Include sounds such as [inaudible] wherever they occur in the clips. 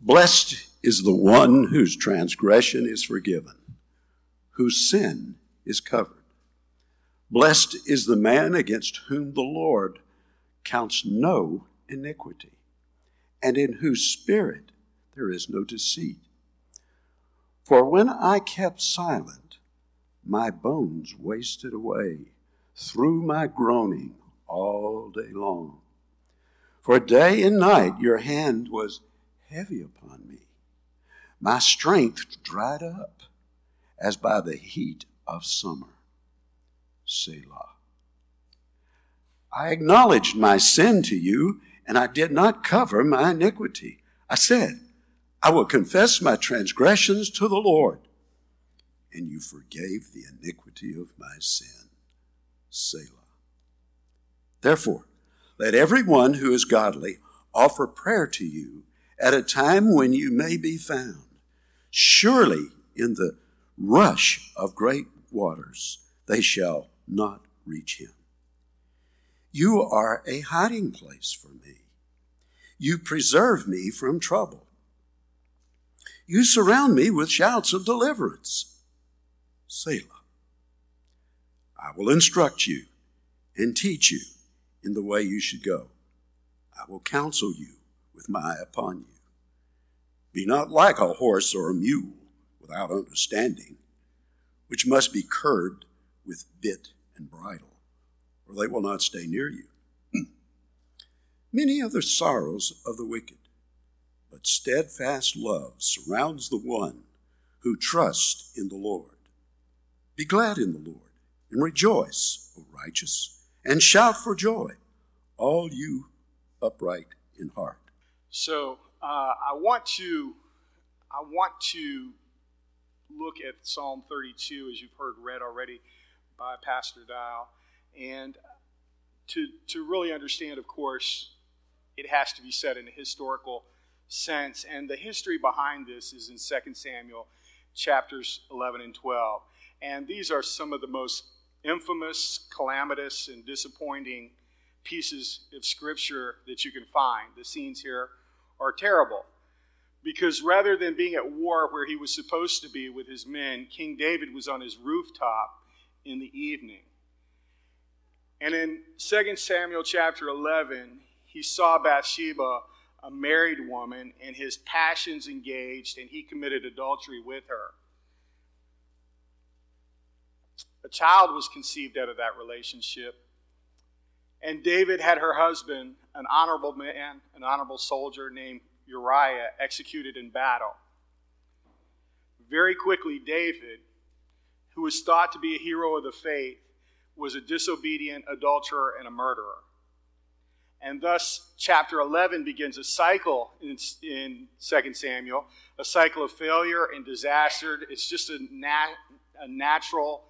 Blessed is the one whose transgression is forgiven, whose sin is covered. Blessed is the man against whom the Lord counts no iniquity, and in whose spirit there is no deceit. For when I kept silent, my bones wasted away through my groaning all day long. For day and night your hand was heavy upon me. My strength dried up as by the heat of summer. Selah. I acknowledged my sin to you, and I did not cover my iniquity. I said, I will confess my transgressions to the Lord, and you forgave the iniquity of my sin. Selah. Therefore, let everyone who is godly offer prayer to you at a time when you may be found. Surely in the rush of great waters they shall not reach him. You are a hiding place for me. You preserve me from trouble. You surround me with shouts of deliverance. Selah. I will instruct you and teach you in the way you should go. I will counsel you with my eye upon you. Be not like a horse or a mule without understanding, which must be curbed with bit and bridle, or they will not stay near you. [clears throat] Many are the sorrows of the wicked, but steadfast love surrounds the one who trusts in the Lord. Be glad in the Lord and rejoice, O righteous, and shout for joy, all you upright in heart. So uh, I want to I want to look at Psalm 32 as you've heard read already by Pastor Dial, and to to really understand, of course, it has to be said in a historical sense, and the history behind this is in 2 Samuel chapters 11 and 12, and these are some of the most infamous, calamitous, and disappointing pieces of scripture that you can find. The scenes here are terrible. Because rather than being at war where he was supposed to be with his men, King David was on his rooftop in the evening. And in 2 Samuel chapter 11, he saw Bathsheba, a married woman, and his passions engaged, and he committed adultery with her. A child was conceived out of that relationship. And David had her husband, an honorable man, an honorable soldier named Uriah, executed in battle. Very quickly, David, who was thought to be a hero of the faith, was a disobedient adulterer and a murderer. And thus, chapter 11 begins a cycle in, in 2 Samuel, a cycle of failure and disaster. It's just a, nat, a natural,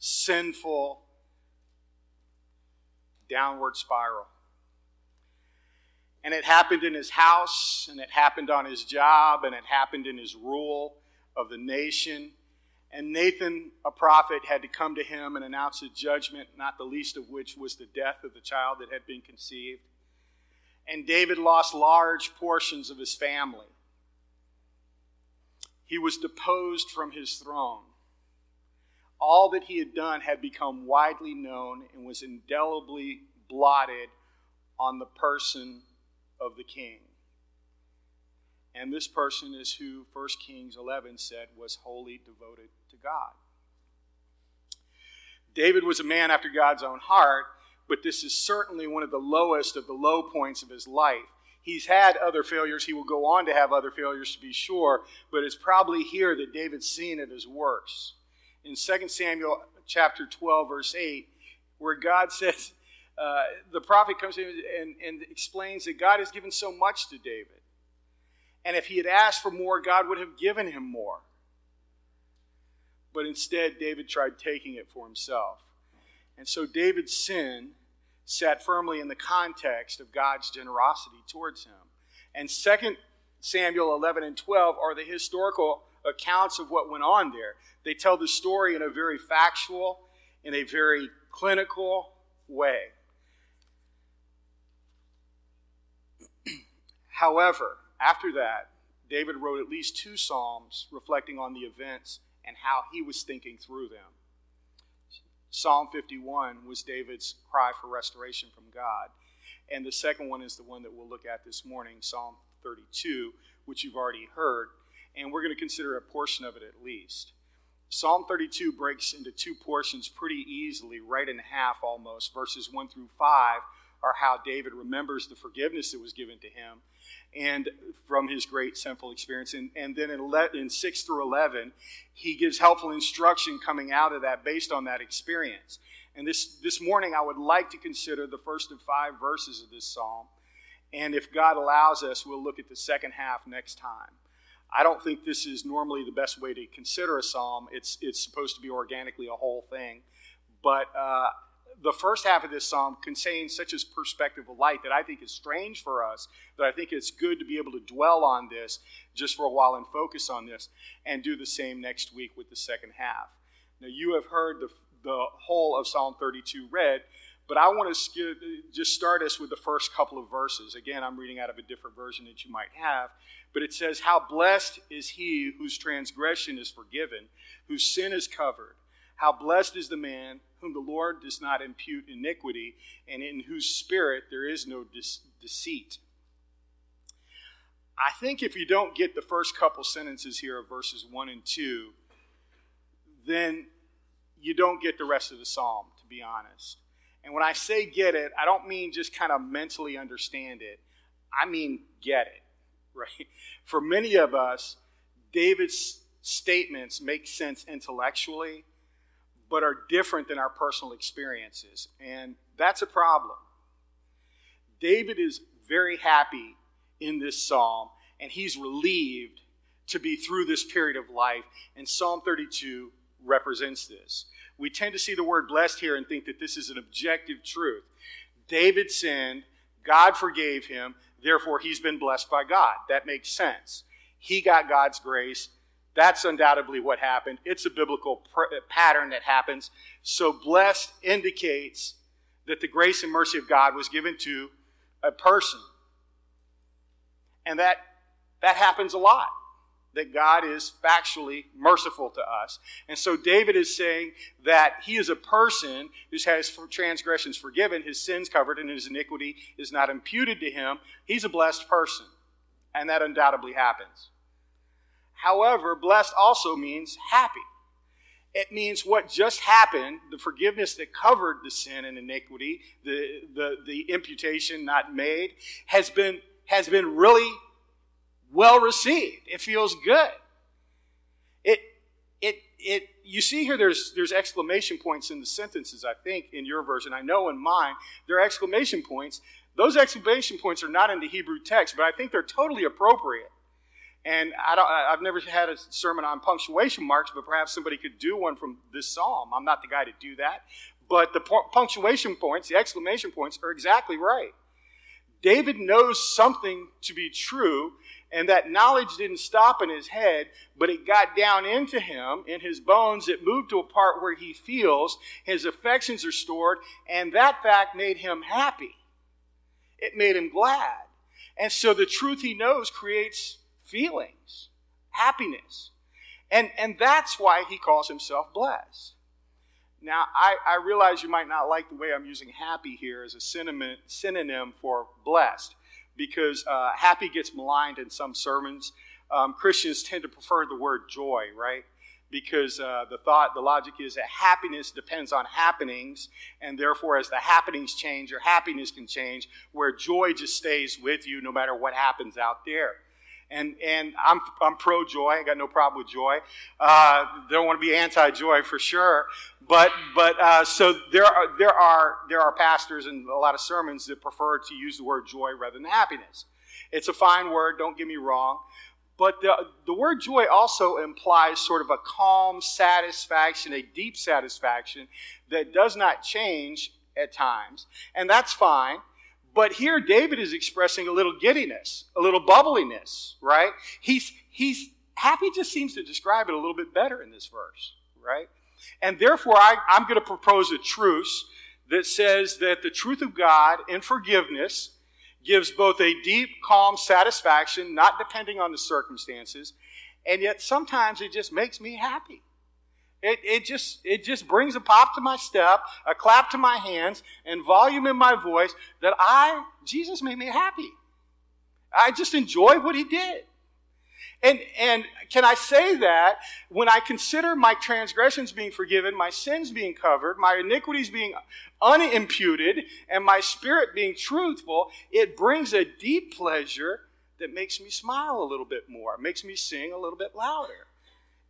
sinful downward spiral. And it happened in his house, and it happened on his job, and it happened in his rule of the nation. And Nathan, a prophet, had to come to him and announce a judgment, not the least of which was the death of the child that had been conceived. And David lost large portions of his family. He was deposed from his throne. All that he had done had become widely known and was indelibly blotted on the person of the king. And this person is who 1 Kings 11 said was wholly devoted to God. David was a man after God's own heart, but this is certainly one of the lowest of the low points of his life. He's had other failures. He will go on to have other failures to be sure, but it's probably here that David's seen it as worse. In 2 Samuel chapter 12, verse 8, where God [laughs] says, uh, the prophet comes in and, and explains that God has given so much to David. And if he had asked for more, God would have given him more. But instead, David tried taking it for himself. And so David's sin sat firmly in the context of God's generosity towards him. And 2 Samuel 11 and 12 are the historical accounts of what went on there. They tell the story in a very factual, in a very clinical way. [clears throat] However, after that, David wrote at least two psalms reflecting on the events and how he was thinking through them. Psalm 51 was David's cry for restoration from God. And the second one is the one that we'll look at this morning, Psalm 32, which you've already heard. And we're going to consider a portion of it at least. Psalm 32 breaks into two portions pretty easily, right in half almost. Verses 1 through 5 are how David remembers the forgiveness that was given to him and from his great sinful experience. And, and then in, 11, in 6 through 11, he gives helpful instruction coming out of that based on that experience. And this, this morning, I would like to consider the first of five verses of this psalm. And if God allows us, we'll look at the second half next time. I don't think this is normally the best way to consider a psalm. It's, it's supposed to be organically a whole thing. But uh, the first half of this psalm contains such a perspective of light that I think is strange for us, that I think it's good to be able to dwell on this just for a while and focus on this, and do the same next week with the second half. Now, you have heard the, the whole of Psalm 32 read, but I want to uh, just start us with the first couple of verses. Again, I'm reading out of a different version that you might have, but it says, How blessed is he whose transgression is forgiven, whose sin is covered. How blessed is the man whom the Lord does not impute iniquity, and in whose spirit there is no deceit. I think if you don't get the first couple sentences here of verses 1 and 2, then you don't get the rest of the psalm, to be honest. And when I say get it, I don't mean just kind of mentally understand it. I mean get it, [laughs] right? For many of us, David's statements make sense intellectually, but are different than our personal experiences. And that's a problem. David is very happy in this psalm, and he's relieved to be through this period of life. And Psalm 32 represents this. We tend to see the word blessed here and think that this is an objective truth. David sinned, God forgave him, therefore he's been blessed by God. That makes sense. He got God's grace, that's undoubtedly what happened. It's a biblical pr- uh, pattern that happens. So, blessed indicates that the grace and mercy of God was given to a person. And that, that happens a lot, that God is factually merciful to us. And so, David is saying that he is a person who has transgressions forgiven, his sins covered, and his iniquity is not imputed to him. He's a blessed person. And that undoubtedly happens. However, blessed also means happy. It means what just happened, the forgiveness that covered the sin and iniquity, the, the, the imputation not made, has been, has been really well received. It feels good. It, it, it, you see here there's, there's exclamation points in the sentences, I think, in your version. I know in mine, there are exclamation points. Those exclamation points are not in the Hebrew text, but I think they're totally appropriate. And I I've never had a sermon on punctuation marks, but perhaps somebody could do one from this psalm. I'm not the guy to do that. But the punctuation points, the exclamation points, are exactly right. David knows something to be true, and that knowledge didn't stop in his head, but it got down into him, in his bones. It moved to a part where he feels his affections are stored, and that fact made him happy. It made him glad. And so the truth he knows creates feelings, happiness. And, and that's why he calls himself blessed. Now, I, I realize you might not like the way I'm using happy here as a synonym, synonym for blessed, because uh, happy gets maligned in some sermons. Um, Christians tend to prefer the word joy, right? Because uh, the thought, the logic is that happiness depends on happenings, and therefore, as the happenings change, your happiness can change, where joy just stays with you no matter what happens out there and and I'm I'm pro joy. I got no problem with joy. Uh, don't want to be anti joy for sure. But but uh, so there are there are there are pastors and a lot of sermons that prefer to use the word joy rather than happiness. It's a fine word. Don't get me wrong. But the, the word joy also implies sort of a calm satisfaction, a deep satisfaction that does not change at times. And that's fine. But here David is expressing a little giddiness, a little bubbliness, right? He's, he's happy just seems to describe it a little bit better in this verse, right? And therefore, I, I'm going to propose a truce that says that the truth of God and forgiveness gives both a deep, calm satisfaction, not depending on the circumstances, and yet sometimes it just makes me happy. It, it, just, it just brings a pop to my step, a clap to my hands, and volume in my voice that I, Jesus made me happy. I just enjoy what he did. And, and can I say that when I consider my transgressions being forgiven, my sins being covered, my iniquities being unimputed, and my spirit being truthful, it brings a deep pleasure that makes me smile a little bit more, makes me sing a little bit louder.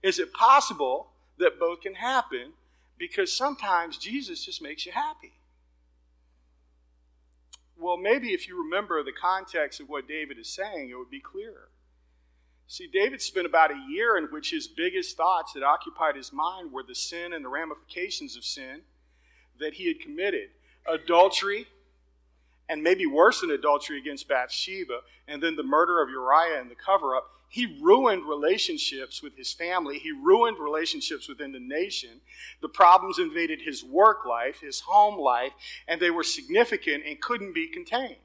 Is it possible that both can happen? Because sometimes Jesus just makes you happy. Well, maybe if you remember the context of what David is saying, it would be clearer. See, David spent about a year in which his biggest thoughts that occupied his mind were the sin and the ramifications of sin that he had committed adultery, and maybe worse than adultery against Bathsheba, and then the murder of Uriah and the cover up. He ruined relationships with his family. He ruined relationships within the nation. The problems invaded his work life, his home life, and they were significant and couldn't be contained.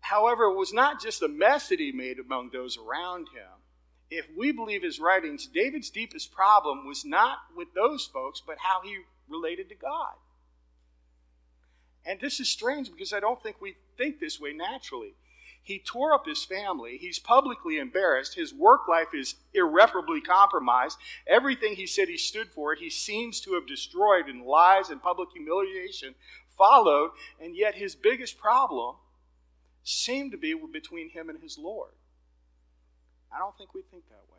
However, it was not just the mess that he made among those around him. If we believe his writings, David's deepest problem was not with those folks, but how he related to God. And this is strange because I don't think we think this way naturally. He tore up his family. He's publicly embarrassed. His work life is irreparably compromised. Everything he said he stood for, he seems to have destroyed in lies and public humiliation followed. And yet, his biggest problem seemed to be between him and his Lord. I don't think we think that way.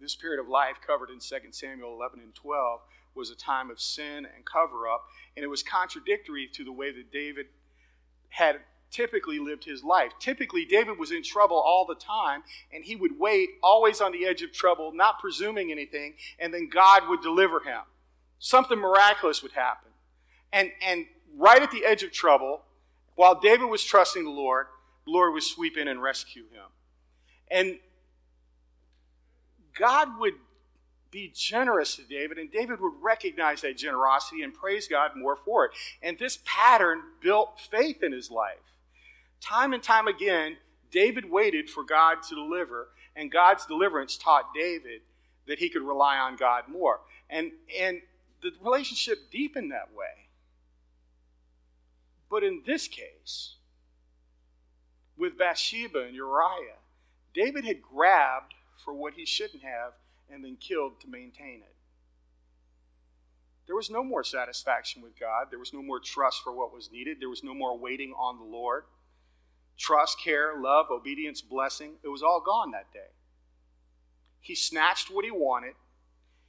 This period of life covered in 2 Samuel 11 and 12 was a time of sin and cover up, and it was contradictory to the way that David had typically lived his life. Typically, David was in trouble all the time, and he would wait, always on the edge of trouble, not presuming anything, and then God would deliver him. Something miraculous would happen. And, and right at the edge of trouble, while David was trusting the Lord, the Lord would sweep in and rescue him. And God would be generous to David, and David would recognize that generosity and praise God more for it. And this pattern built faith in his life. Time and time again, David waited for God to deliver, and God's deliverance taught David that he could rely on God more. And, and the relationship deepened that way. But in this case, with Bathsheba and Uriah, David had grabbed for what he shouldn't have and then killed to maintain it. There was no more satisfaction with God. There was no more trust for what was needed. There was no more waiting on the Lord. Trust, care, love, obedience, blessing, it was all gone that day. He snatched what he wanted.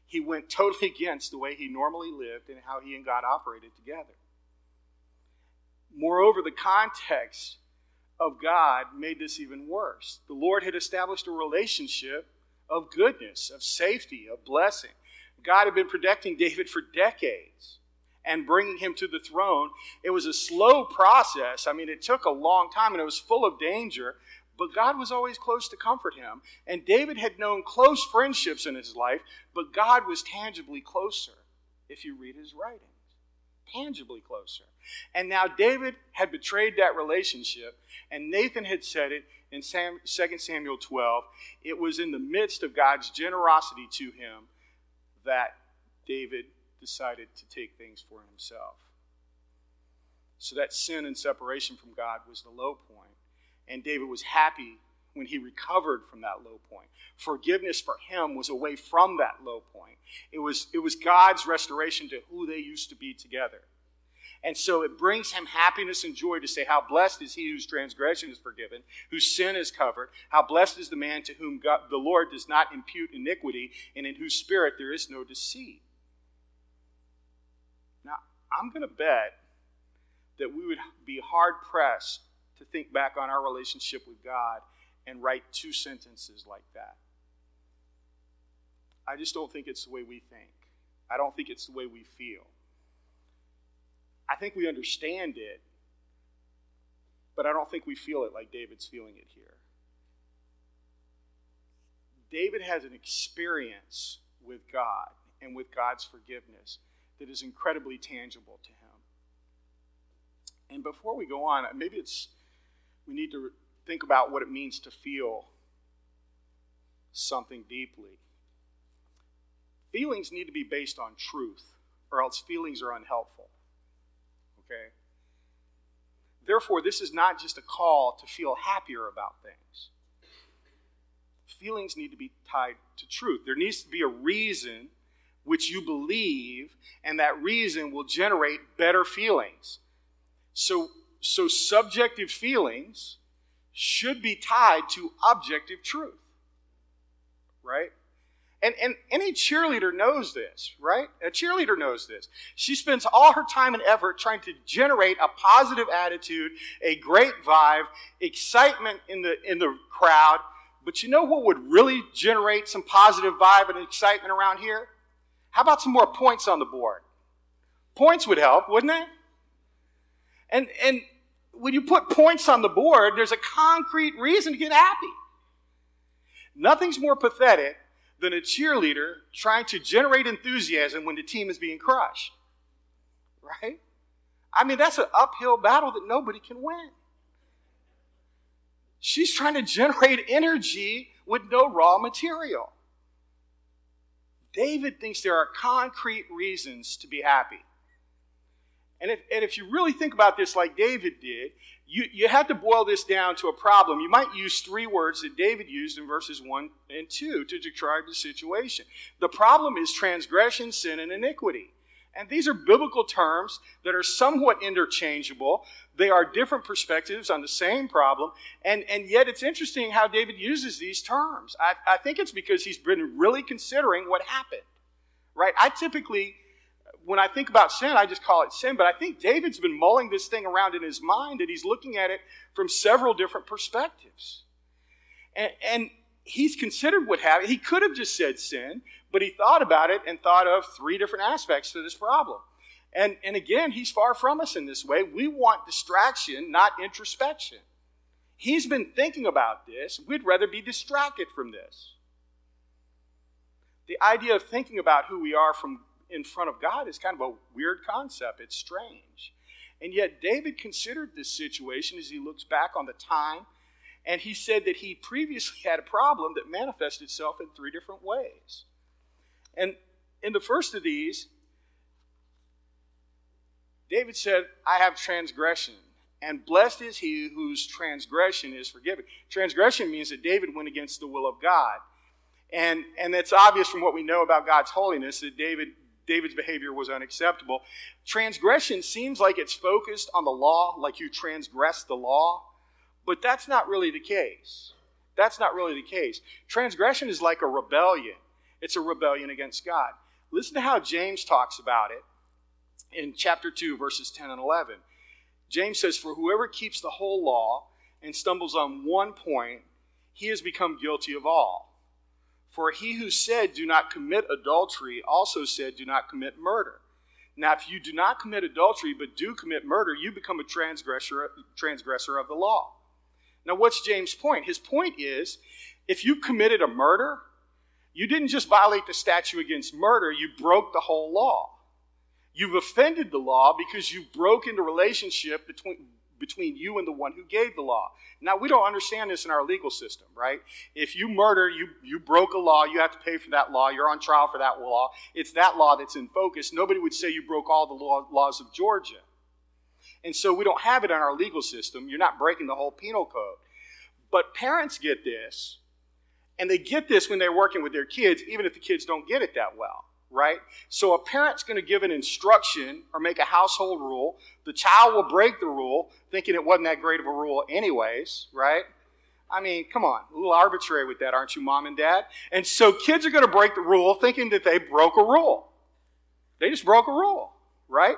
He went [laughs] totally against the way he normally lived and how he and God operated together. Moreover, the context of God made this even worse. The Lord had established a relationship of goodness, of safety, of blessing. God had been protecting David for decades and bringing him to the throne. It was a slow process. I mean, it took a long time and it was full of danger, but God was always close to comfort him. And David had known close friendships in his life, but God was tangibly closer if you read his writings. Tangibly closer. And now David had betrayed that relationship, and Nathan had said it in 2 Samuel 12. It was in the midst of God's generosity to him that David decided to take things for himself. So that sin and separation from God was the low point, and David was happy when he recovered from that low point. Forgiveness for him was away from that low point. It was, it was God's restoration to who they used to be together. And so it brings him happiness and joy to say, How blessed is he whose transgression is forgiven, whose sin is covered. How blessed is the man to whom God, the Lord does not impute iniquity, and in whose spirit there is no deceit. Now, I'm going to bet that we would be hard pressed to think back on our relationship with God and write two sentences like that. I just don't think it's the way we think. I don't think it's the way we feel. I think we understand it, but I don't think we feel it like David's feeling it here. David has an experience with God and with God's forgiveness that is incredibly tangible to him. And before we go on, maybe it's we need to think about what it means to feel something deeply. Feelings need to be based on truth, or else feelings are unhelpful. Okay? Therefore, this is not just a call to feel happier about things. Feelings need to be tied to truth. There needs to be a reason which you believe, and that reason will generate better feelings. So, so subjective feelings should be tied to objective truth. Right? And, and any cheerleader knows this, right? A cheerleader knows this. She spends all her time and effort trying to generate a positive attitude, a great vibe, excitement in the, in the crowd. But you know what would really generate some positive vibe and excitement around here? How about some more points on the board? Points would help, wouldn't they? And, and when you put points on the board, there's a concrete reason to get happy. Nothing's more pathetic than a cheerleader trying to generate enthusiasm when the team is being crushed. Right? I mean, that's an uphill battle that nobody can win. She's trying to generate energy with no raw material. David thinks there are concrete reasons to be happy. And if, and if you really think about this like David did, you, you have to boil this down to a problem. You might use three words that David used in verses 1 and 2 to describe the situation. The problem is transgression, sin, and iniquity. And these are biblical terms that are somewhat interchangeable. They are different perspectives on the same problem. And, and yet it's interesting how David uses these terms. I, I think it's because he's been really considering what happened. Right? I typically when I think about sin, I just call it sin. But I think David's been mulling this thing around in his mind and he's looking at it from several different perspectives. And, and he's considered what happened. He could have just said sin, but he thought about it and thought of three different aspects to this problem. And, and again, he's far from us in this way. We want distraction, not introspection. He's been thinking about this. We'd rather be distracted from this. The idea of thinking about who we are from in front of God is kind of a weird concept. It's strange. And yet, David considered this situation as he looks back on the time, and he said that he previously had a problem that manifested itself in three different ways. And in the first of these, David said, I have transgression, and blessed is he whose transgression is forgiven. Transgression means that David went against the will of God. And, and it's obvious from what we know about God's holiness that David David's behavior was unacceptable. Transgression seems like it's focused on the law, like you transgress the law, but that's not really the case. That's not really the case. Transgression is like a rebellion, it's a rebellion against God. Listen to how James talks about it in chapter 2, verses 10 and 11. James says, For whoever keeps the whole law and stumbles on one point, he has become guilty of all. For he who said, Do not commit adultery, also said, Do not commit murder. Now, if you do not commit adultery, but do commit murder, you become a transgressor, transgressor of the law. Now, what's James' point? His point is if you committed a murder, you didn't just violate the statute against murder, you broke the whole law. You've offended the law because you broke into relationship between, between you and the one who gave the law. Now, we don't understand this in our legal system, right? If you murder, you, you broke a law, you have to pay for that law, you're on trial for that law. It's that law that's in focus. Nobody would say you broke all the law, laws of Georgia. And so we don't have it in our legal system. You're not breaking the whole penal code. But parents get this, and they get this when they're working with their kids, even if the kids don't get it that well right? So a parent's going to give an instruction or make a household rule. The child will break the rule, thinking it wasn't that great of a rule, anyways, right? I mean, come on, a little arbitrary with that, aren't you, mom and dad? And so kids are going to break the rule thinking that they broke a rule. They just broke a rule, right?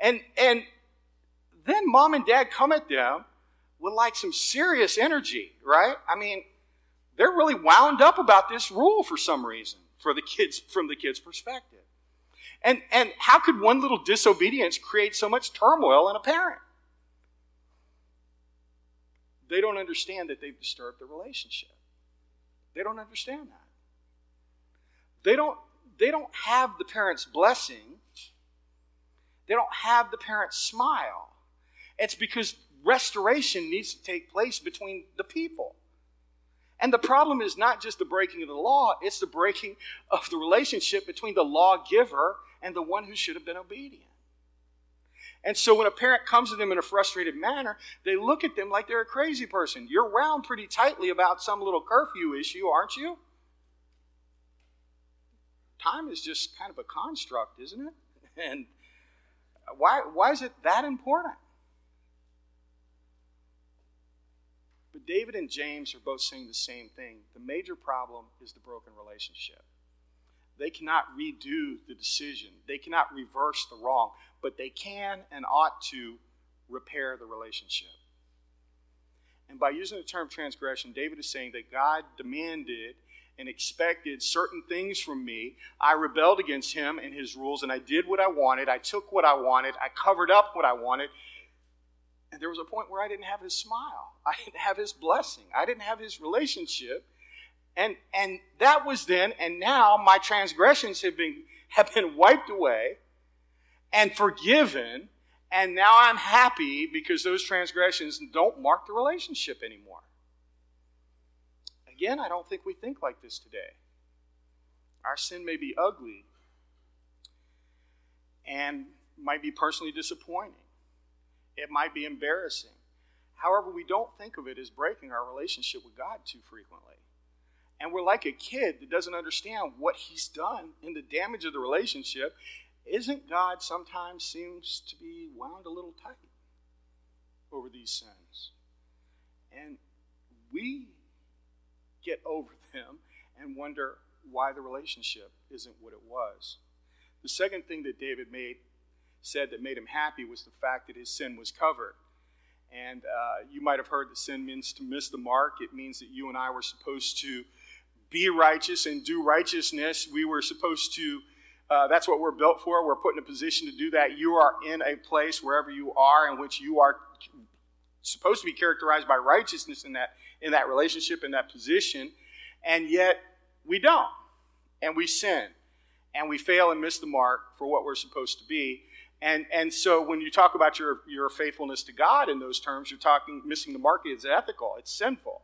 And and then mom and dad come at them with like some serious energy, right? I mean, they're really wound up about this rule for some reason for the kids from the kids' perspective. And, and how could one little disobedience create so much turmoil in a parent? They don't understand that they've disturbed the relationship. They don't understand that. They don't, they don't have the parent's blessing they don't have the parent's smile. It's because restoration needs to take place between the people. And the problem is not just the breaking of the law, it's the breaking of the relationship between the lawgiver and the one who should have been obedient. And so when a parent comes to them in a frustrated manner, they look at them like they're a crazy person. You're wound pretty tightly about some little curfew issue, aren't you? Time is just kind of a construct, isn't it? [laughs] And why, why is it that important? But David and James are both saying the same thing. The major problem is the broken relationship. They cannot redo the decision, they cannot reverse the wrong, but they can and ought to repair the relationship. And by using the term transgression, David is saying that God demanded and expected certain things from me. I rebelled against him and his rules, and I did what I wanted. I took what I wanted. I covered up what I wanted. And there was a point where I didn't have his smile. [laughs] I didn't have his blessing. I didn't have his relationship. And, and that was then, and now my transgressions have been, [laughs] have been wiped away and forgiven. And now I'm happy because those transgressions don't mark the relationship anymore. Again, I don't think we think like this today. Our sin may be ugly and might be personally disappointing. It might be embarrassing. However, we don't think of it as breaking our relationship with God too frequently. And we're like a kid that doesn't understand what he's done in the damage of the relationship. Isn't God sometimes seems to be wound a little tight over these sins? And we get over [laughs] them and wonder why the relationship isn't what it was. The second thing that David made said that made him happy was the fact that his sin was covered. And uh, you might have heard that sin means to miss the mark. It means that you and I were supposed to be righteous and do righteousness. We were supposed to, uh, that's what we're built for. We're put in a position to do that. You are in a place wherever you are in which you are supposed to be characterized by righteousness in that, in that relationship, in that position. And yet we don't. And we sin. And we fail and miss the mark for what we're supposed to be. And, and so when you talk about your, your faithfulness to God in those terms, you're talking missing the mark is ethical, it's sinful.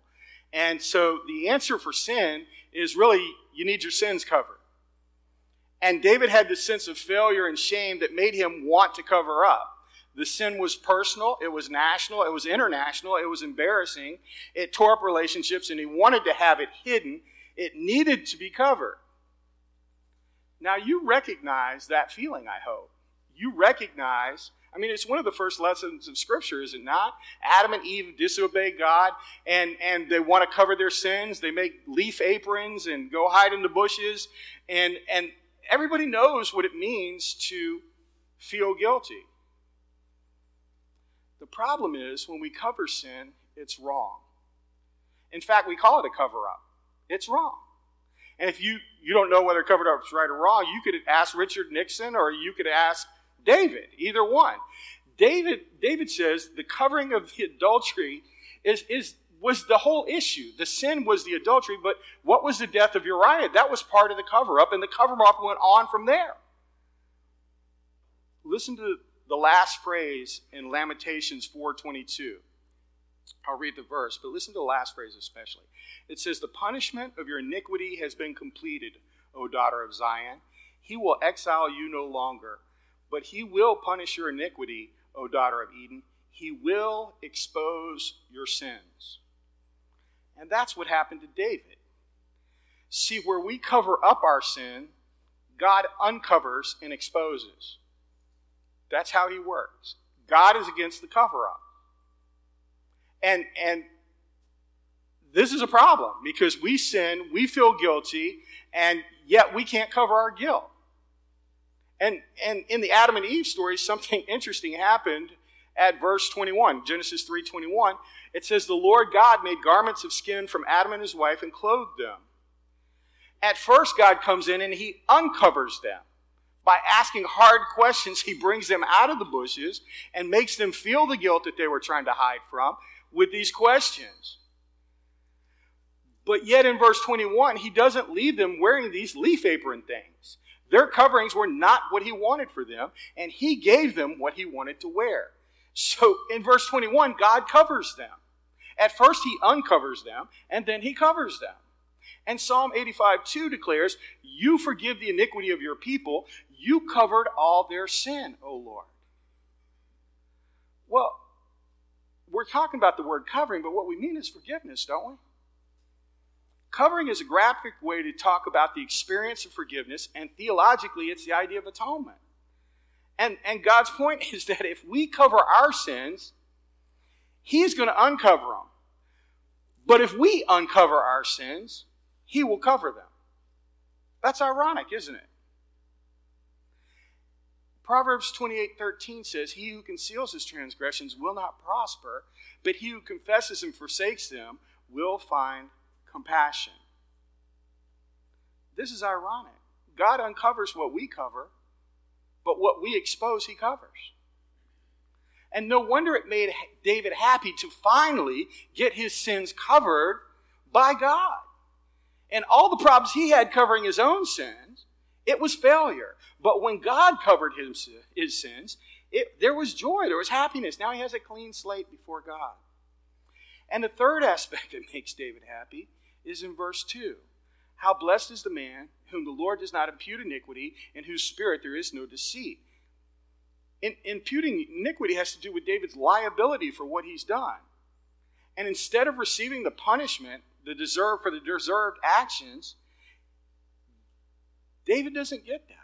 And so the answer for sin is really you need your sins covered. And David had this sense of failure and shame that made him want to cover up. The sin was personal, it was national, it was international, it was embarrassing, it tore up relationships, and he wanted to have it hidden. It needed to be covered. Now, you recognize that feeling, I hope you recognize I mean, it's one of the first lessons of Scripture, is it not? Adam and Eve disobey God, and, and they want to cover their sins. They make leaf aprons and go hide in the bushes. And, and everybody knows what it means to feel guilty. The problem is when we cover sin, it's wrong. In fact, we call it a cover up. It's wrong. And if you, you don't know whether covered up is right or wrong, you could ask Richard Nixon or you could ask David, either one. David, David says the covering of the adultery is, is, was the whole issue. The sin was the adultery, but what was the death of Uriah? That was part of the cover up, and the cover up went on from there. Listen to the last phrase in Lamentations 422. I'll read the verse, but listen to the last phrase especially. It says, The punishment of your iniquity has been completed, O daughter of Zion. He will exile you no longer but he will punish your iniquity, O daughter of Edom. He will expose your sins. And that's what happened to David. See, where we cover up our sin, God uncovers and exposes. That's how he works. God is against the cover up. And, and this is a problem because we sin, we feel guilty, and yet we can't cover our guilt. And, and in the Adam and Eve story, something [laughs] interesting happened at verse 21, Genesis 3:21. It says the Lord God made garments of skin from Adam and his wife and clothed them. At first God comes in and he uncovers them. By asking hard questions, [laughs] he brings them out of the bushes and makes them feel the guilt that they were trying to hide from with these questions. But yet in verse 21, he doesn't leave them wearing these leaf apron things. Their coverings were not what he wanted for them, and he gave them what he wanted to wear. So in verse 21, God covers them. At first, he uncovers them, and then he covers them. And Psalm 85 2 declares, You forgive the iniquity of your people, you covered all their sin, O Lord. Well, we're talking about the word covering, but what we mean is forgiveness, don't we? Covering is a graphic way to talk about the experience of forgiveness, and theologically, it's the idea of atonement. And, and God's point [laughs] is that if we cover our sins, He's going to uncover them. But if we uncover our sins, He will cover them. That's ironic, isn't it? Proverbs 28 13 says, He who conceals his transgressions will not prosper, but he who confesses and forsakes them will find compassion. This is ironic. God uncovers what we cover, but what we expose, he covers. And no wonder it made David happy to finally get his sins covered by God. And all the problems he had covering his own sins, it was failure. But when God covered his, his sins, it, there was joy, there was happiness. Now he has a clean slate before God. And the third [laughs] aspect that makes David happy is in verse 2. How blessed is the man whom the Lord does not impute iniquity, in whose spirit there is no deceit. In, imputing iniquity has to do with David's liability for what he's done. And instead of receiving the punishment, the deserved for the deserved actions, David doesn't get that.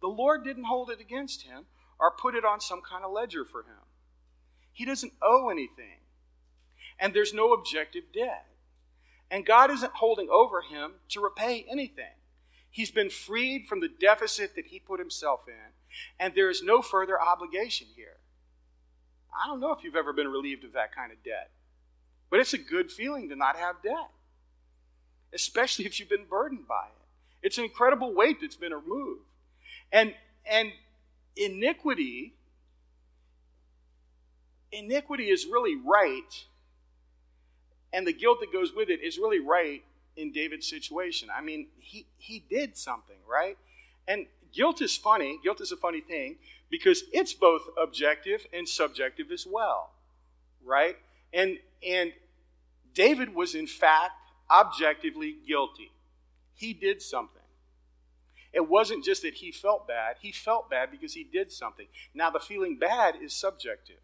The Lord didn't hold it against him or put it on some kind of ledger for him. He doesn't owe anything. And there's no objective debt. And God isn't holding over him to repay anything. He's been freed from the deficit that he put himself in, and there is no further obligation here. I don't know if you've ever been relieved of that kind of debt, but it's a good feeling to not have debt, especially if you've been burdened by it. It's an incredible weight that's been removed. And, and iniquity, iniquity is really right and the guilt that goes with it is really right in David's situation. I mean, he, he did something, right? And guilt is funny. Guilt is a funny thing because it's both objective and subjective as well, right? And, and David was, in fact, objectively guilty. He did something. It wasn't just that he felt bad, he felt bad because he did something. Now, the feeling bad is subjective.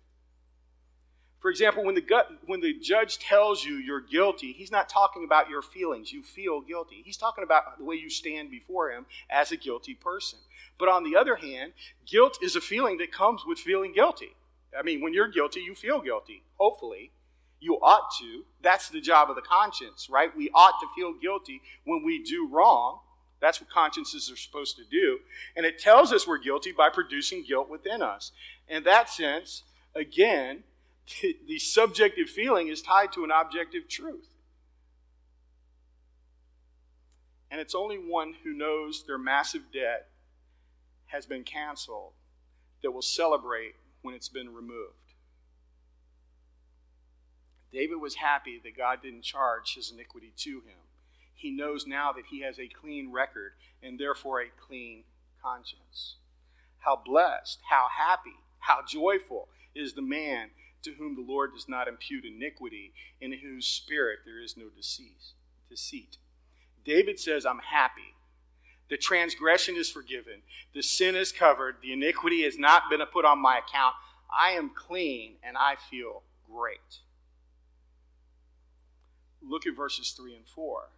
For example, when the, gut, when the judge tells you you're guilty, he's not talking about your feelings. You feel guilty. He's talking about the way you stand before him as a guilty person. But on the other hand, guilt is a feeling that comes with feeling guilty. I mean, when you're guilty, you feel guilty, hopefully. You ought to. That's the job of the conscience, right? We ought to feel guilty when we do wrong. That's what consciences are supposed to do. And it tells us we're guilty by producing guilt within us. In that sense, again, [laughs] the subjective feeling is tied to an objective truth. And it's only one who knows their massive debt has been canceled that will celebrate when it's been removed. David was happy that God didn't charge his iniquity to him. He knows now that he has a clean record and therefore a clean conscience. How blessed, how happy, how joyful is the man to whom the Lord does not impute iniquity, in whose spirit there is no deceit. David says, I'm happy. The transgression is forgiven. The sin is covered. The iniquity has not been put on my account. I am clean and I feel great. Look at verses 3 and 4,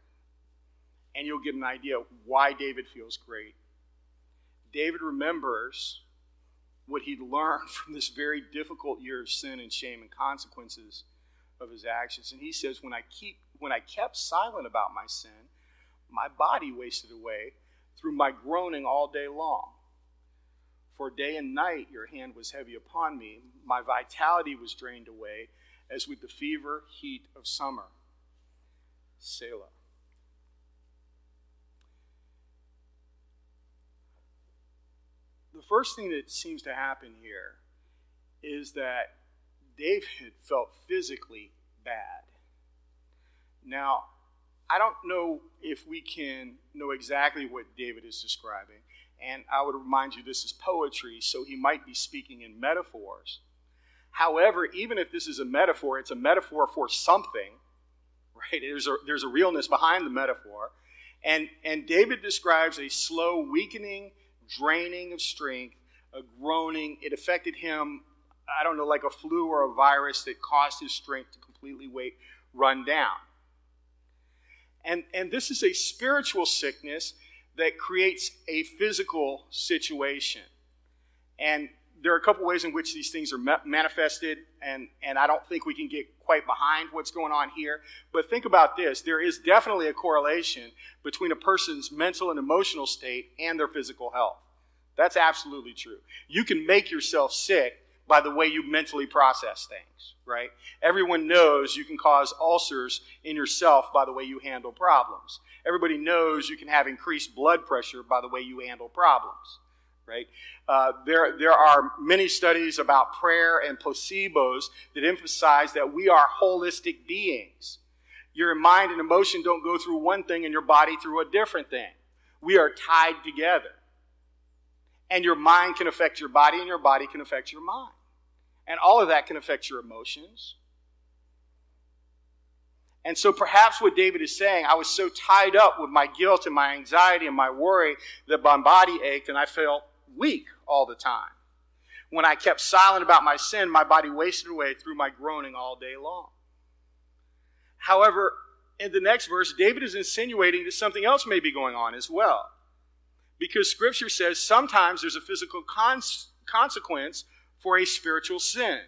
and you'll get an idea why David feels great. David remembers what he'd learned [laughs] from this very difficult year of sin and shame and consequences of his actions. And he says, When I keep when I kept silent about my sin, my body wasted away through my groaning all day long. For day and night your hand was heavy upon me. My vitality was drained away as with the fever heat of summer. Selah. The first thing that seems to happen here is that David felt physically bad. Now, I don't know if we can know exactly what David is describing. And I would remind you this is poetry, so he might be speaking in metaphors. However, even if this is a metaphor, it's a metaphor for something, right? There's a, there's a realness behind the metaphor. And, and David describes a slow weakening, draining of strength, a groaning. It affected him, I don't know, like a flu or a virus that caused his strength to completely wait, run down. And, and this is a spiritual sickness that creates a physical situation. And there are a couple ways in which these things are manifested, and, and I don't think we can get quite behind what's going on here. But think about this there is definitely a correlation between a person's mental and emotional state and their physical health. That's absolutely true. You can make yourself sick by the way you mentally process things, right? Everyone knows you can cause ulcers in yourself by the way you handle problems. Everybody knows you can have increased blood pressure by the way you handle problems, right? Uh, there, there are many studies about prayer and placebos that emphasize that we are holistic beings. Your mind and emotion don't go through one thing and your body through a different thing. We are tied together. And your mind can affect your body, and your body can affect your mind. And all of that can affect your emotions. And so perhaps what David is saying, I was so tied up with my guilt and my anxiety and my worry that my body ached and I felt weak all the time. When I kept silent about my sin, my body wasted away through my groaning all day long. However, in the next verse, David is insinuating that something else may be going on as well. Because scripture says sometimes there's a physical cons- consequence for a spiritual sin.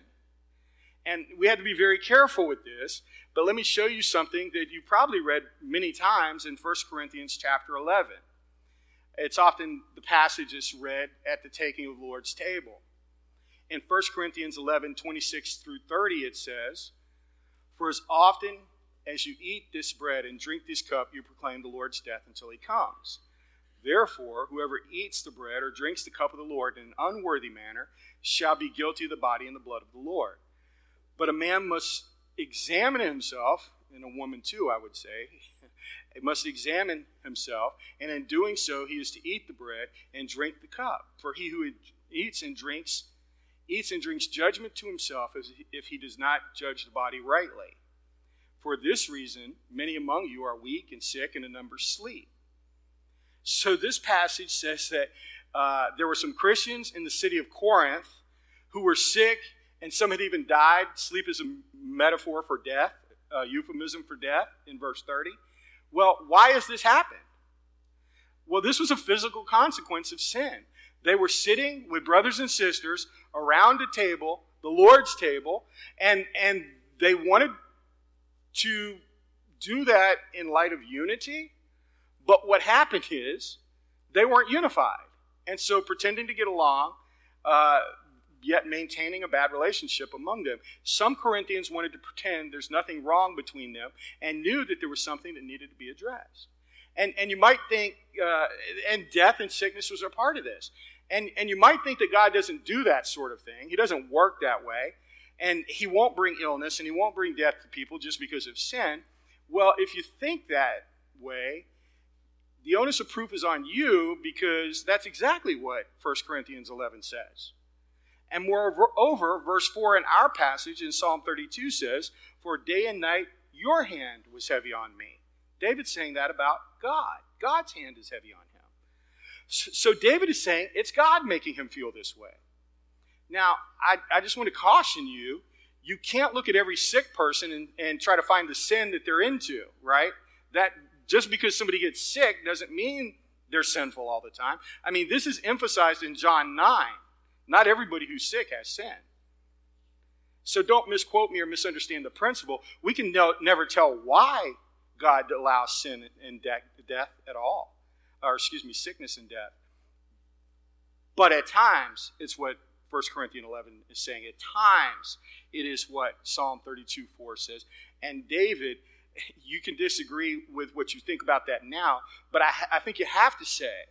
And we had to be very careful with this, but let me show you something that you probably read many times in 1 Corinthians chapter 11. It's often the passage that's read at the taking of the Lord's table. In 1 Corinthians 11, 26 through 30, it says, For as often as you eat this bread and drink this cup, you proclaim the Lord's death until he comes. Therefore, whoever eats the bread or drinks the cup of the Lord in an unworthy manner shall be guilty of the body and the blood of the Lord. But a man must examine himself, and a woman too, I would say, must examine himself, and in doing so, he is to eat the bread and drink the cup. For he who eats and drinks, eats and drinks judgment to himself as if he does not judge the body rightly. For this reason, many among you are weak and sick, and a number sleep. So this passage says that uh, there were some Christians in the city of Corinth who were sick, and some had even died. Sleep is a metaphor for death, a euphemism for death in verse 30. Well, why has this happened? Well, this was a physical consequence of sin. They were sitting with brothers and sisters around a table, the Lord's table, and, and they wanted to do that in light of unity. But what happened is they weren't unified. And so, pretending to get along, uh, yet maintaining a bad relationship among them. Some Corinthians wanted to pretend there's nothing wrong between them and knew that there was something that needed to be addressed. And, and you might think, uh, and death and sickness was a part of this. And, and you might think that God doesn't do that sort of thing. He doesn't work that way. And He won't bring illness and He won't bring death to people just because of sin. Well, if you think that way, the onus of proof is on you because that's exactly what 1 Corinthians 11 says. And moreover, verse 4 in our passage in Psalm 32 says, For day and night your hand was heavy on me. David's saying that about God. God's hand is heavy on him. So David is saying it's God making him feel this way. Now, I, I just want to caution you you can't look at every sick person and, and try to find the sin that they're into, right? That just because somebody gets sick doesn't mean they're sinful all the time. I mean, this is emphasized in John 9. Not everybody who's sick has sin. So don't misquote me or misunderstand the principle. We can no, never tell why God allows sin and de- death at all, or excuse me, sickness and death. But at times, it's what 1 Corinthians 11 is saying. At times, it is what Psalm 32 4 says. And David, you can disagree with what you think about that now, but I, I think you have to say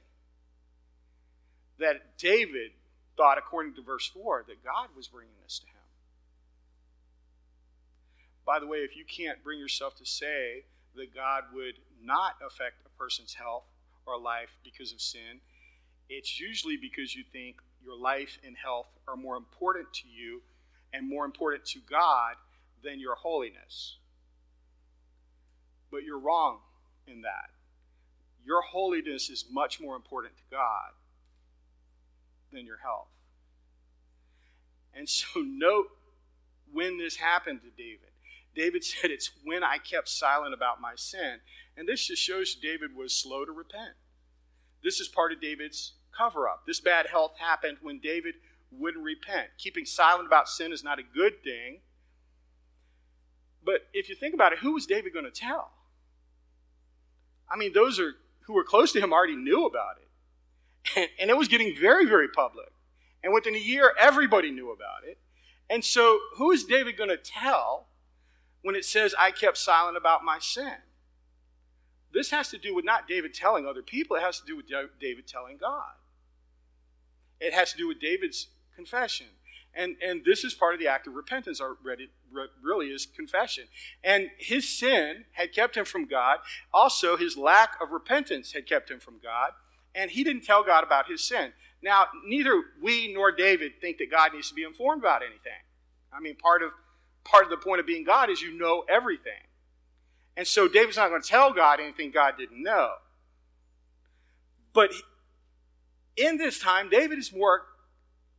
that David thought, according to verse 4, that God was bringing this to him. By the way, if you can't bring yourself to say that God would not affect a person's health or life because of sin, it's usually because you think your life and health are more important to you and more important to God than your holiness. But you're wrong in that. Your holiness is much more important to God than your health. And so, [laughs] note when this happened to David. David said, It's when I kept silent about my sin. And this just shows David was slow to repent. This is part of David's cover up. This bad health happened when David wouldn't repent. Keeping silent about sin is not a good thing. But if you think about it, who was David going to tell? I mean, those are who were close to him already knew about it. [laughs] And, it was getting very, very public. And within a year, everybody knew about it. And so, who is David going to tell when it says, I kept silent about my sin? This has to do with not David telling other people, it has to do with David telling God. It has to do with David's confession. And, and this is part of the act of repentance, or really is confession. And his sin had kept him from God. Also, his lack of repentance had kept him from God. And he didn't tell God about his sin. Now, neither we nor David think that God needs to be informed about anything. I mean, part of, part of the point of being God is you know everything. And so David's not going to tell God anything God didn't know. But in this time, David is more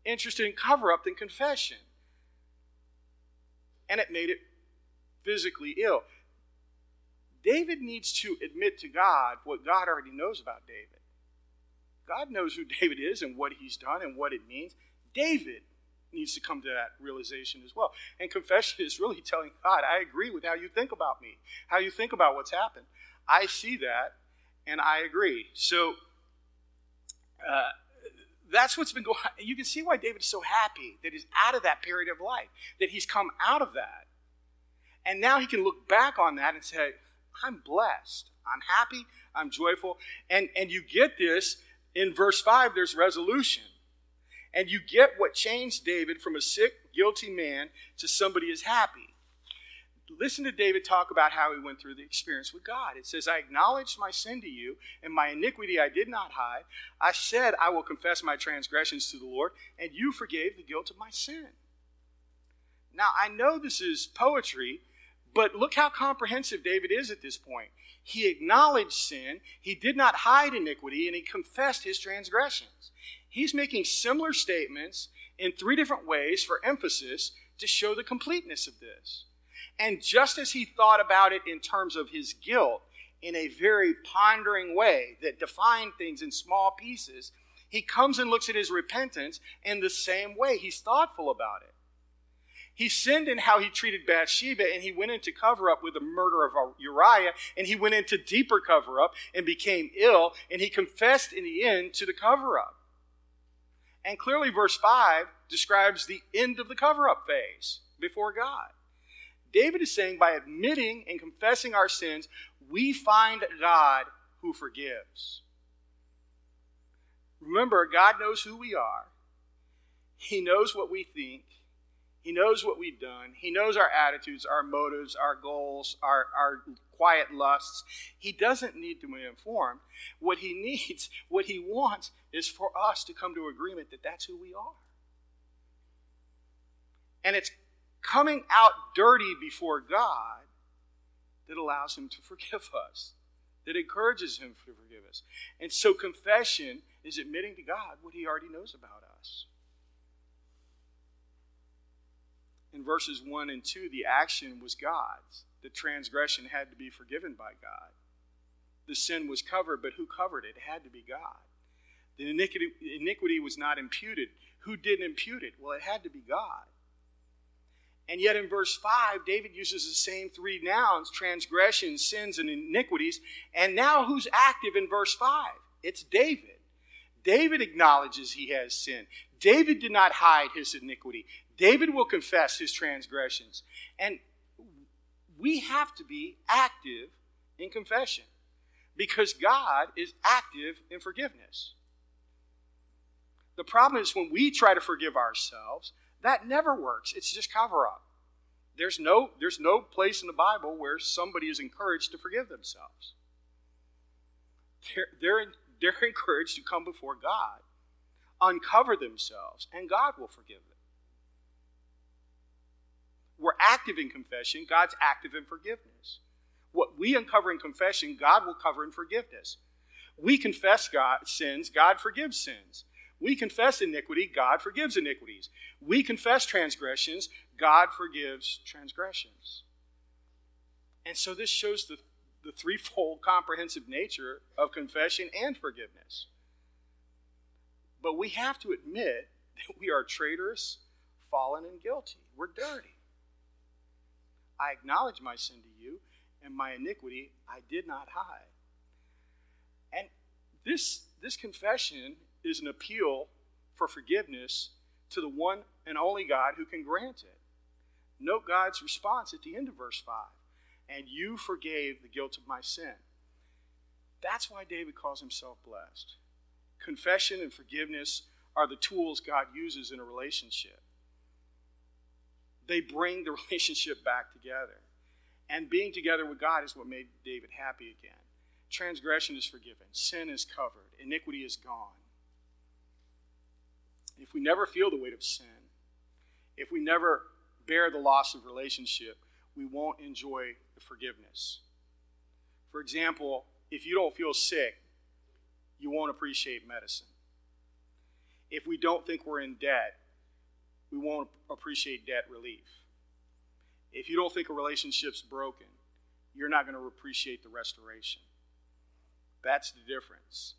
interested in cover up than confession. And it made it physically ill. David needs to admit to God what God already knows about David. God knows who [laughs] David is and what he's done and what it means. David needs to come to that realization as well. And confession [laughs] is really telling God, I agree with how you think about me, how you think about what's happened. I see that and I agree. So, uh, that's what's been going [laughs] on. You can see why David's so happy that he's out of that period of life, that he's come out of that. And now he can look back on that and say, I'm blessed. I'm happy. I'm joyful. And, and you get this in verse 5, there's resolution. And you get what changed David from a sick, guilty man to somebody who's happy listen to David talk about how he went through the experience with God. It says, I acknowledged my sin to you, and my iniquity I did not hide. I said, I will confess my transgressions to the Lord, and you forgave the guilt of my sin. Now, I know this is poetry, but look how comprehensive David is at this point. He acknowledged sin, he did not hide iniquity, and he confessed his transgressions. He's making similar statements in three different ways for emphasis to show the completeness of this. And just as he thought about it in terms of his guilt in a very pondering way that defined things in small pieces, he comes and looks at his repentance in the same way. He's thoughtful about it. He sinned in how he treated Bathsheba, and he went into cover up with the murder of uh, Uriah, and he went into deeper cover up and became ill, and he confessed in the end to the cover up. And clearly, verse 5 describes the end of the cover up phase before God. David is saying by admitting and confessing our sins, we find God who forgives. Remember, God knows who we are, He knows what we think. He knows what we've done. He knows our attitudes, our motives, our goals, our, our quiet lusts. He doesn't need to be informed. What he [laughs] needs, what he wants, is for us to come to agreement that that's who we are. And it's coming out dirty before God that allows Him to forgive us, that encourages Him to forgive us. And so confession is admitting to God what He already knows about us. In verses 1 and 2, the action was God's. The transgression had to be forgiven by God. The sin was covered, but who covered it? It had to be God. The iniquity, iniquity was not imputed. Who didn't impute it? Well, it had to be God. And yet in verse 5, David uses the same three nouns transgressions, sins, and iniquities. And now who's active in verse 5? It's David. David acknowledges he has sin. David did not hide his iniquity. David will confess his transgressions. And we have to be active in confession because God is active in forgiveness. The problem is when we try to forgive ourselves, that never works. It's just cover up. There's no, there's no place in the Bible where somebody is encouraged to forgive themselves. They're, they're, they're [laughs] encouraged to come before God, uncover themselves, and God will forgive them. We're active in confession, God's active in forgiveness. What we uncover in confession, God will cover in forgiveness. We confess God sins, God forgives sins. We confess iniquity, God forgives iniquities. We confess transgressions, God forgives transgressions. And so this shows the, the threefold comprehensive nature of confession and forgiveness. But we have to admit that we are traitorous, fallen, and guilty. We're dirty. I acknowledge my sin to you, and my iniquity I did not hide. And this, this confession is an appeal for forgiveness to the one and only God who can grant it. Note God's response at the end of verse 5 and you forgave the guilt of my sin. That's why David calls himself blessed. Confession and forgiveness are the tools God uses in a relationship. They bring the [laughs] relationship back together. And being together with God is what made David happy again. Transgression is forgiven, sin is covered, iniquity is gone. If we never feel the weight of sin, if we never bear the loss of relationship, we won't enjoy the forgiveness. For example, if you don't feel sick, you won't appreciate medicine. If we don't think we're in debt, we won't appreciate debt relief. If you don't think a relationship's broken, you're not going to appreciate the restoration. That's the difference.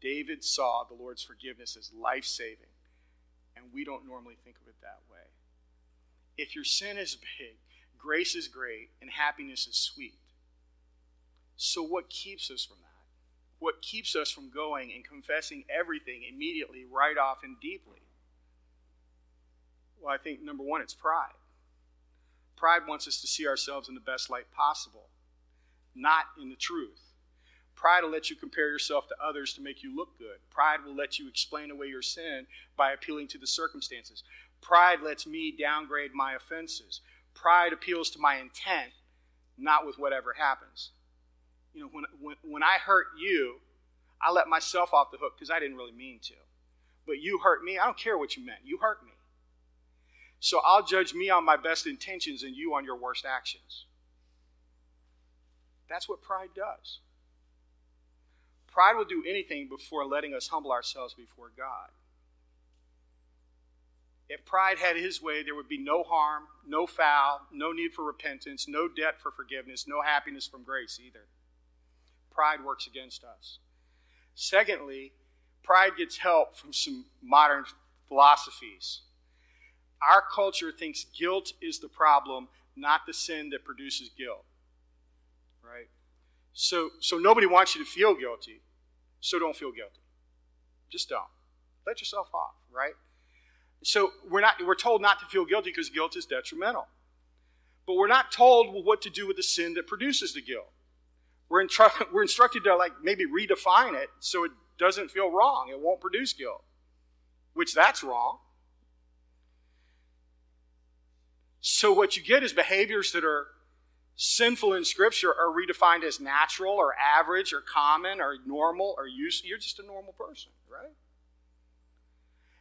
David saw the Lord's forgiveness as life saving, and we don't normally think of it that way. If your sin is big, grace is great, and happiness is sweet. So, what keeps us from that? What keeps us from going and confessing everything immediately, right off, and deeply? Well, I think number one, it's pride. Pride wants us to see ourselves in the best light possible, not in the truth. Pride will let you compare yourself to others to make you look good. Pride will let you explain away your sin by appealing to the circumstances. Pride lets me downgrade my offenses. Pride appeals to my intent, not with whatever happens. You know, when, when, when I hurt you, I let myself off the hook because I didn't really mean to. But you hurt me, I don't care what you meant. You hurt me. So I'll judge me on my best intentions and you on your worst actions. That's what pride does. Pride will do anything before letting us humble ourselves before God. If pride had his way, there would be no harm, no foul, no need for repentance, no debt for forgiveness, no happiness from grace either. Pride works against us. Secondly, pride gets help from some modern philosophies. Our culture thinks guilt is the problem, not the sin that produces guilt. Right? So, so nobody wants you to feel guilty, so don't feel guilty. Just don't. Let yourself off, right? So we're not we're told not to feel guilty because guilt is detrimental. But we're not told what to do with the sin that produces the guilt. We're, intru- [laughs] we're instructed to like maybe redefine it so it doesn't feel wrong. It won't produce guilt. Which that's wrong. So what you get is behaviors that are sinful in Scripture are redefined as natural or average or common or normal or. You're just a normal person, right?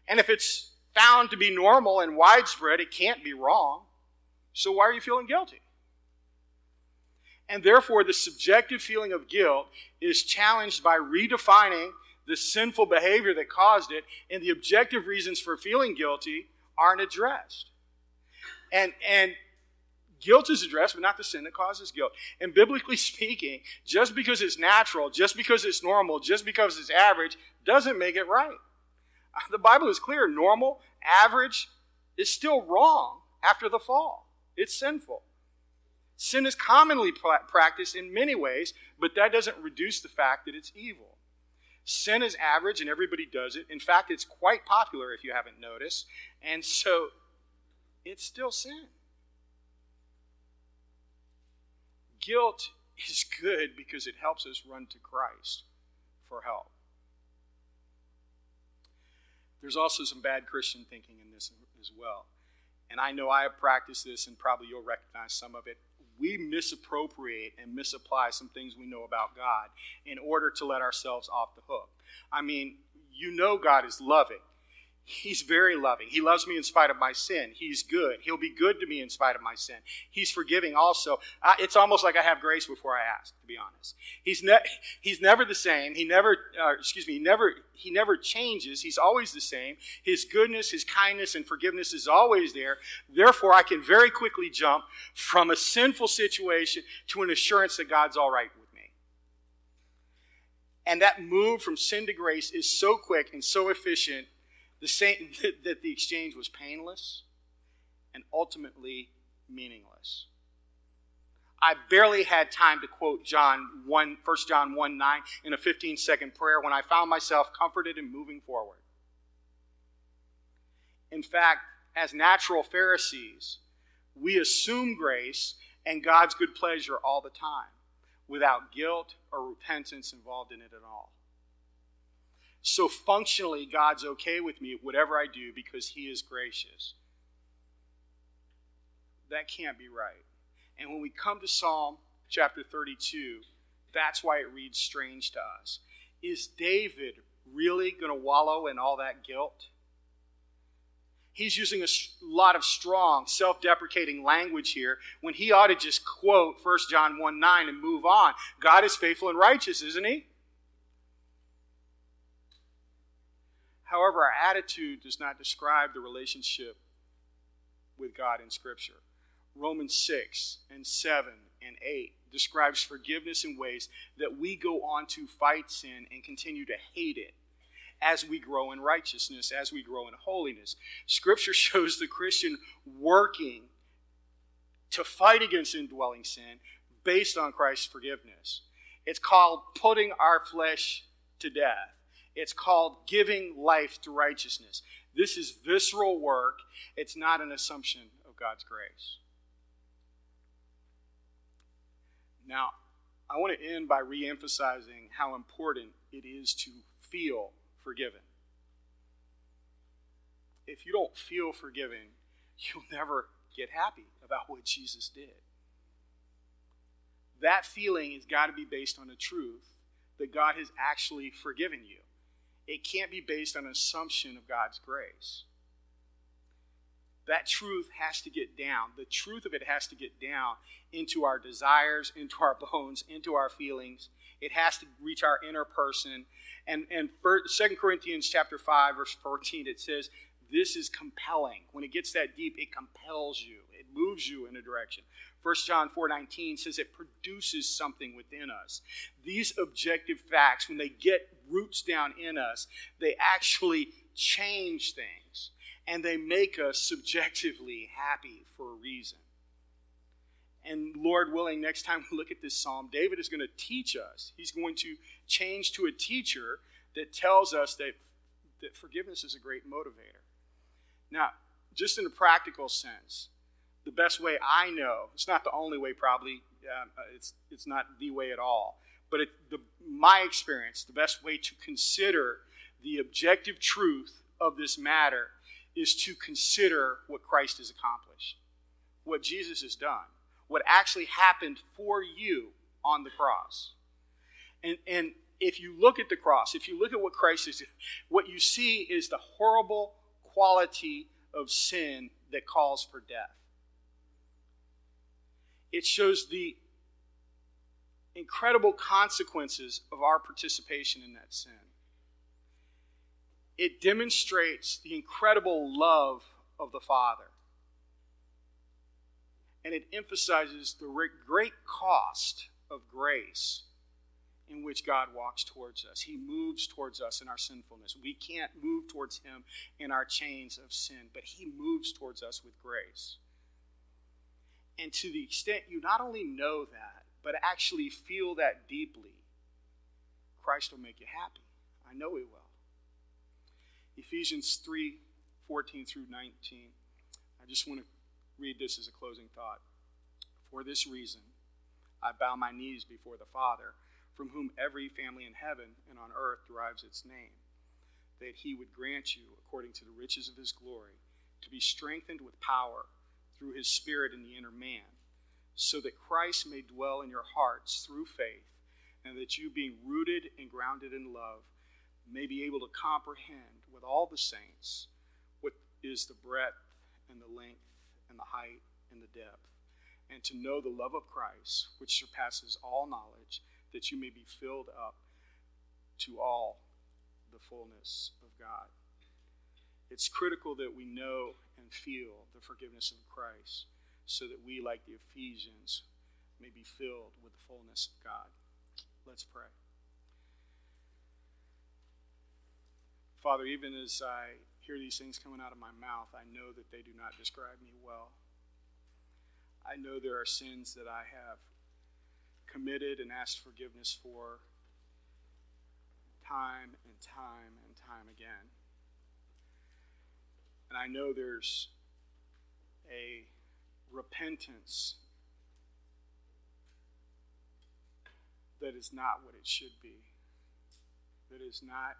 And if it's found to be normal and widespread, it can't be wrong. So why are you feeling guilty? And therefore, the subjective feeling of guilt is challenged by redefining the sinful behavior that caused it, and the objective reasons for feeling guilty aren't addressed. And, and guilt is addressed, but not the sin that causes guilt. And biblically [laughs] speaking, just because it's natural, just because it's normal, just because it's average, doesn't make it right. Uh, the Bible is clear normal, average is still wrong after the fall. It's sinful. Sin is commonly practiced in many ways, but that doesn't reduce the fact that it's evil. Sin is average and everybody does it. In fact, it's quite popular if you haven't noticed. And so it's still sin. Guilt is good because it helps us run to Christ for help. There's also some bad Christian thinking in this as well. and I know I have practiced this, and probably you'll recognize some of it. We misappropriate and misapply some things we know about God in order to let ourselves off the hook. I mean, you know God is loving. He's very loving. He loves me in spite of my sin. He's good. He'll be good to me in spite of my sin. He's forgiving also. Uh, it's almost like I have grace before I ask, to be honest. He's, ne- he's never the same. He never, uh, excuse me, he never, he never changes. He's always the same. His goodness, his kindness, and forgiveness is always there. Therefore, I can very quickly jump from a sinful situation to an assurance that God's all right with me. And that move from sin to grace is so quick and so efficient the same, [laughs] that the exchange was painless and ultimately meaningless. I barely had time to quote John 1, 1 John 1 9 in a 15 second prayer when I found myself comforted and moving forward. In fact, as natural Pharisees, we assume grace and God's good pleasure all the time without guilt or repentance involved in it at all. So functionally, God's okay with me, whatever I do, because He is gracious. That can't be right. And when we come to Psalm chapter 32, that's why it reads strange to us. Is David really going to wallow in all that guilt? He's using a lot of strong, self deprecating language here when he ought to just quote 1 John 1 9 and move on. God is faithful and righteous, isn't he? However, our attitude does not describe the relationship with God in Scripture. Romans 6 and 7 and 8 describes forgiveness in ways that we go on to fight sin and continue to hate it as we grow in righteousness, as we grow in holiness. Scripture [laughs] shows the Christian working to fight against indwelling sin based on Christ's forgiveness. It's called putting our flesh to death. It's called giving life to righteousness. This is visceral work, it's not an assumption of God's grace. Now, I want to end by re emphasizing how important it is to feel forgiven. If you don't feel forgiven, [laughs] you'll never get happy about what Jesus did. That feeling has got to be based on the truth that God has actually forgiven you it can't be based on an assumption of God's grace. That truth has to get down. The truth of it has to get down into our desires, into our bones, into our feelings. It has to reach our inner person. And, and 2 Corinthians chapter 5, verse 14, it says, This is compelling. When it gets that deep, it compels you. It moves you in a direction. 1 John 4:19 says it produces something within us. These objective facts when they get roots down in us, they actually change things and they make us subjectively happy for a reason. And Lord willing, next time we look at this psalm, David is going to teach us. He's going to change to a teacher that tells us that, that forgiveness is a great motivator. Now, just in a practical sense, the best way I know. It's not the only way, probably. Uh, it's it's not the way at all. But it, the, my experience, the best way to consider the objective truth of this matter is to consider what Christ has accomplished, what Jesus has done, what actually happened for you on the cross. And, and if you look at the cross, if you look at what Christ is, what you see is the horrible quality of sin that calls for death it shows the incredible consequences of our participation in that sin. It demonstrates the incredible love of the Father. And it emphasizes the great cost of grace in which God walks towards us. He moves towards us in our sinfulness. We can't move towards Him in our chains of sin, but He moves towards us with grace. And to the extent you not only know that, but actually feel that deeply, Christ will make you happy. I know He will. Ephesians 3 14 through 19. I just want to read this as a closing thought. For this reason, I bow my knees before the Father, from whom every family in heaven and on earth derives its name, that he would grant you, according to the riches of his glory, to be strengthened with power through his Spirit in the inner man, so that Christ may dwell in your hearts through faith, and that you, being rooted and grounded in love, may be able to comprehend with all the saints what is the breadth and the length and the height and the depth, and to know the love of Christ, which surpasses all knowledge, that you may be filled up to all the fullness of God. It's critical that we know and feel the forgiveness of Christ so that we, like the Ephesians, may be filled with the fullness of God. Let's pray. Father, even as I hear these things coming out of my mouth, I know that they do not describe me well. I know there are sins that I have committed and asked forgiveness for time and time and time again. And I know there's a repentance that is not what it should be, that is not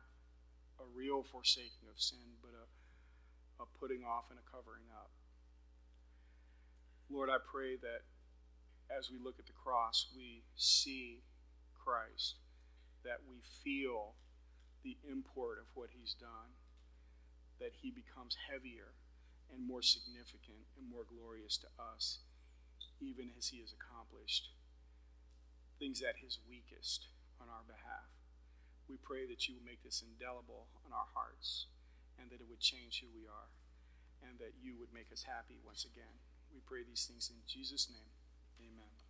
a real forsaking of sin, but a, a putting off and a covering up. Lord, I pray that as we look at the cross, we see Christ, that we feel the import of what he's done that he becomes heavier and more significant and more glorious to us, even as he has accomplished things at his weakest on our behalf. We pray that you will make this indelible on our hearts and that it would change who we are and that you would make us happy once again. We pray these things in Jesus' name. Amen.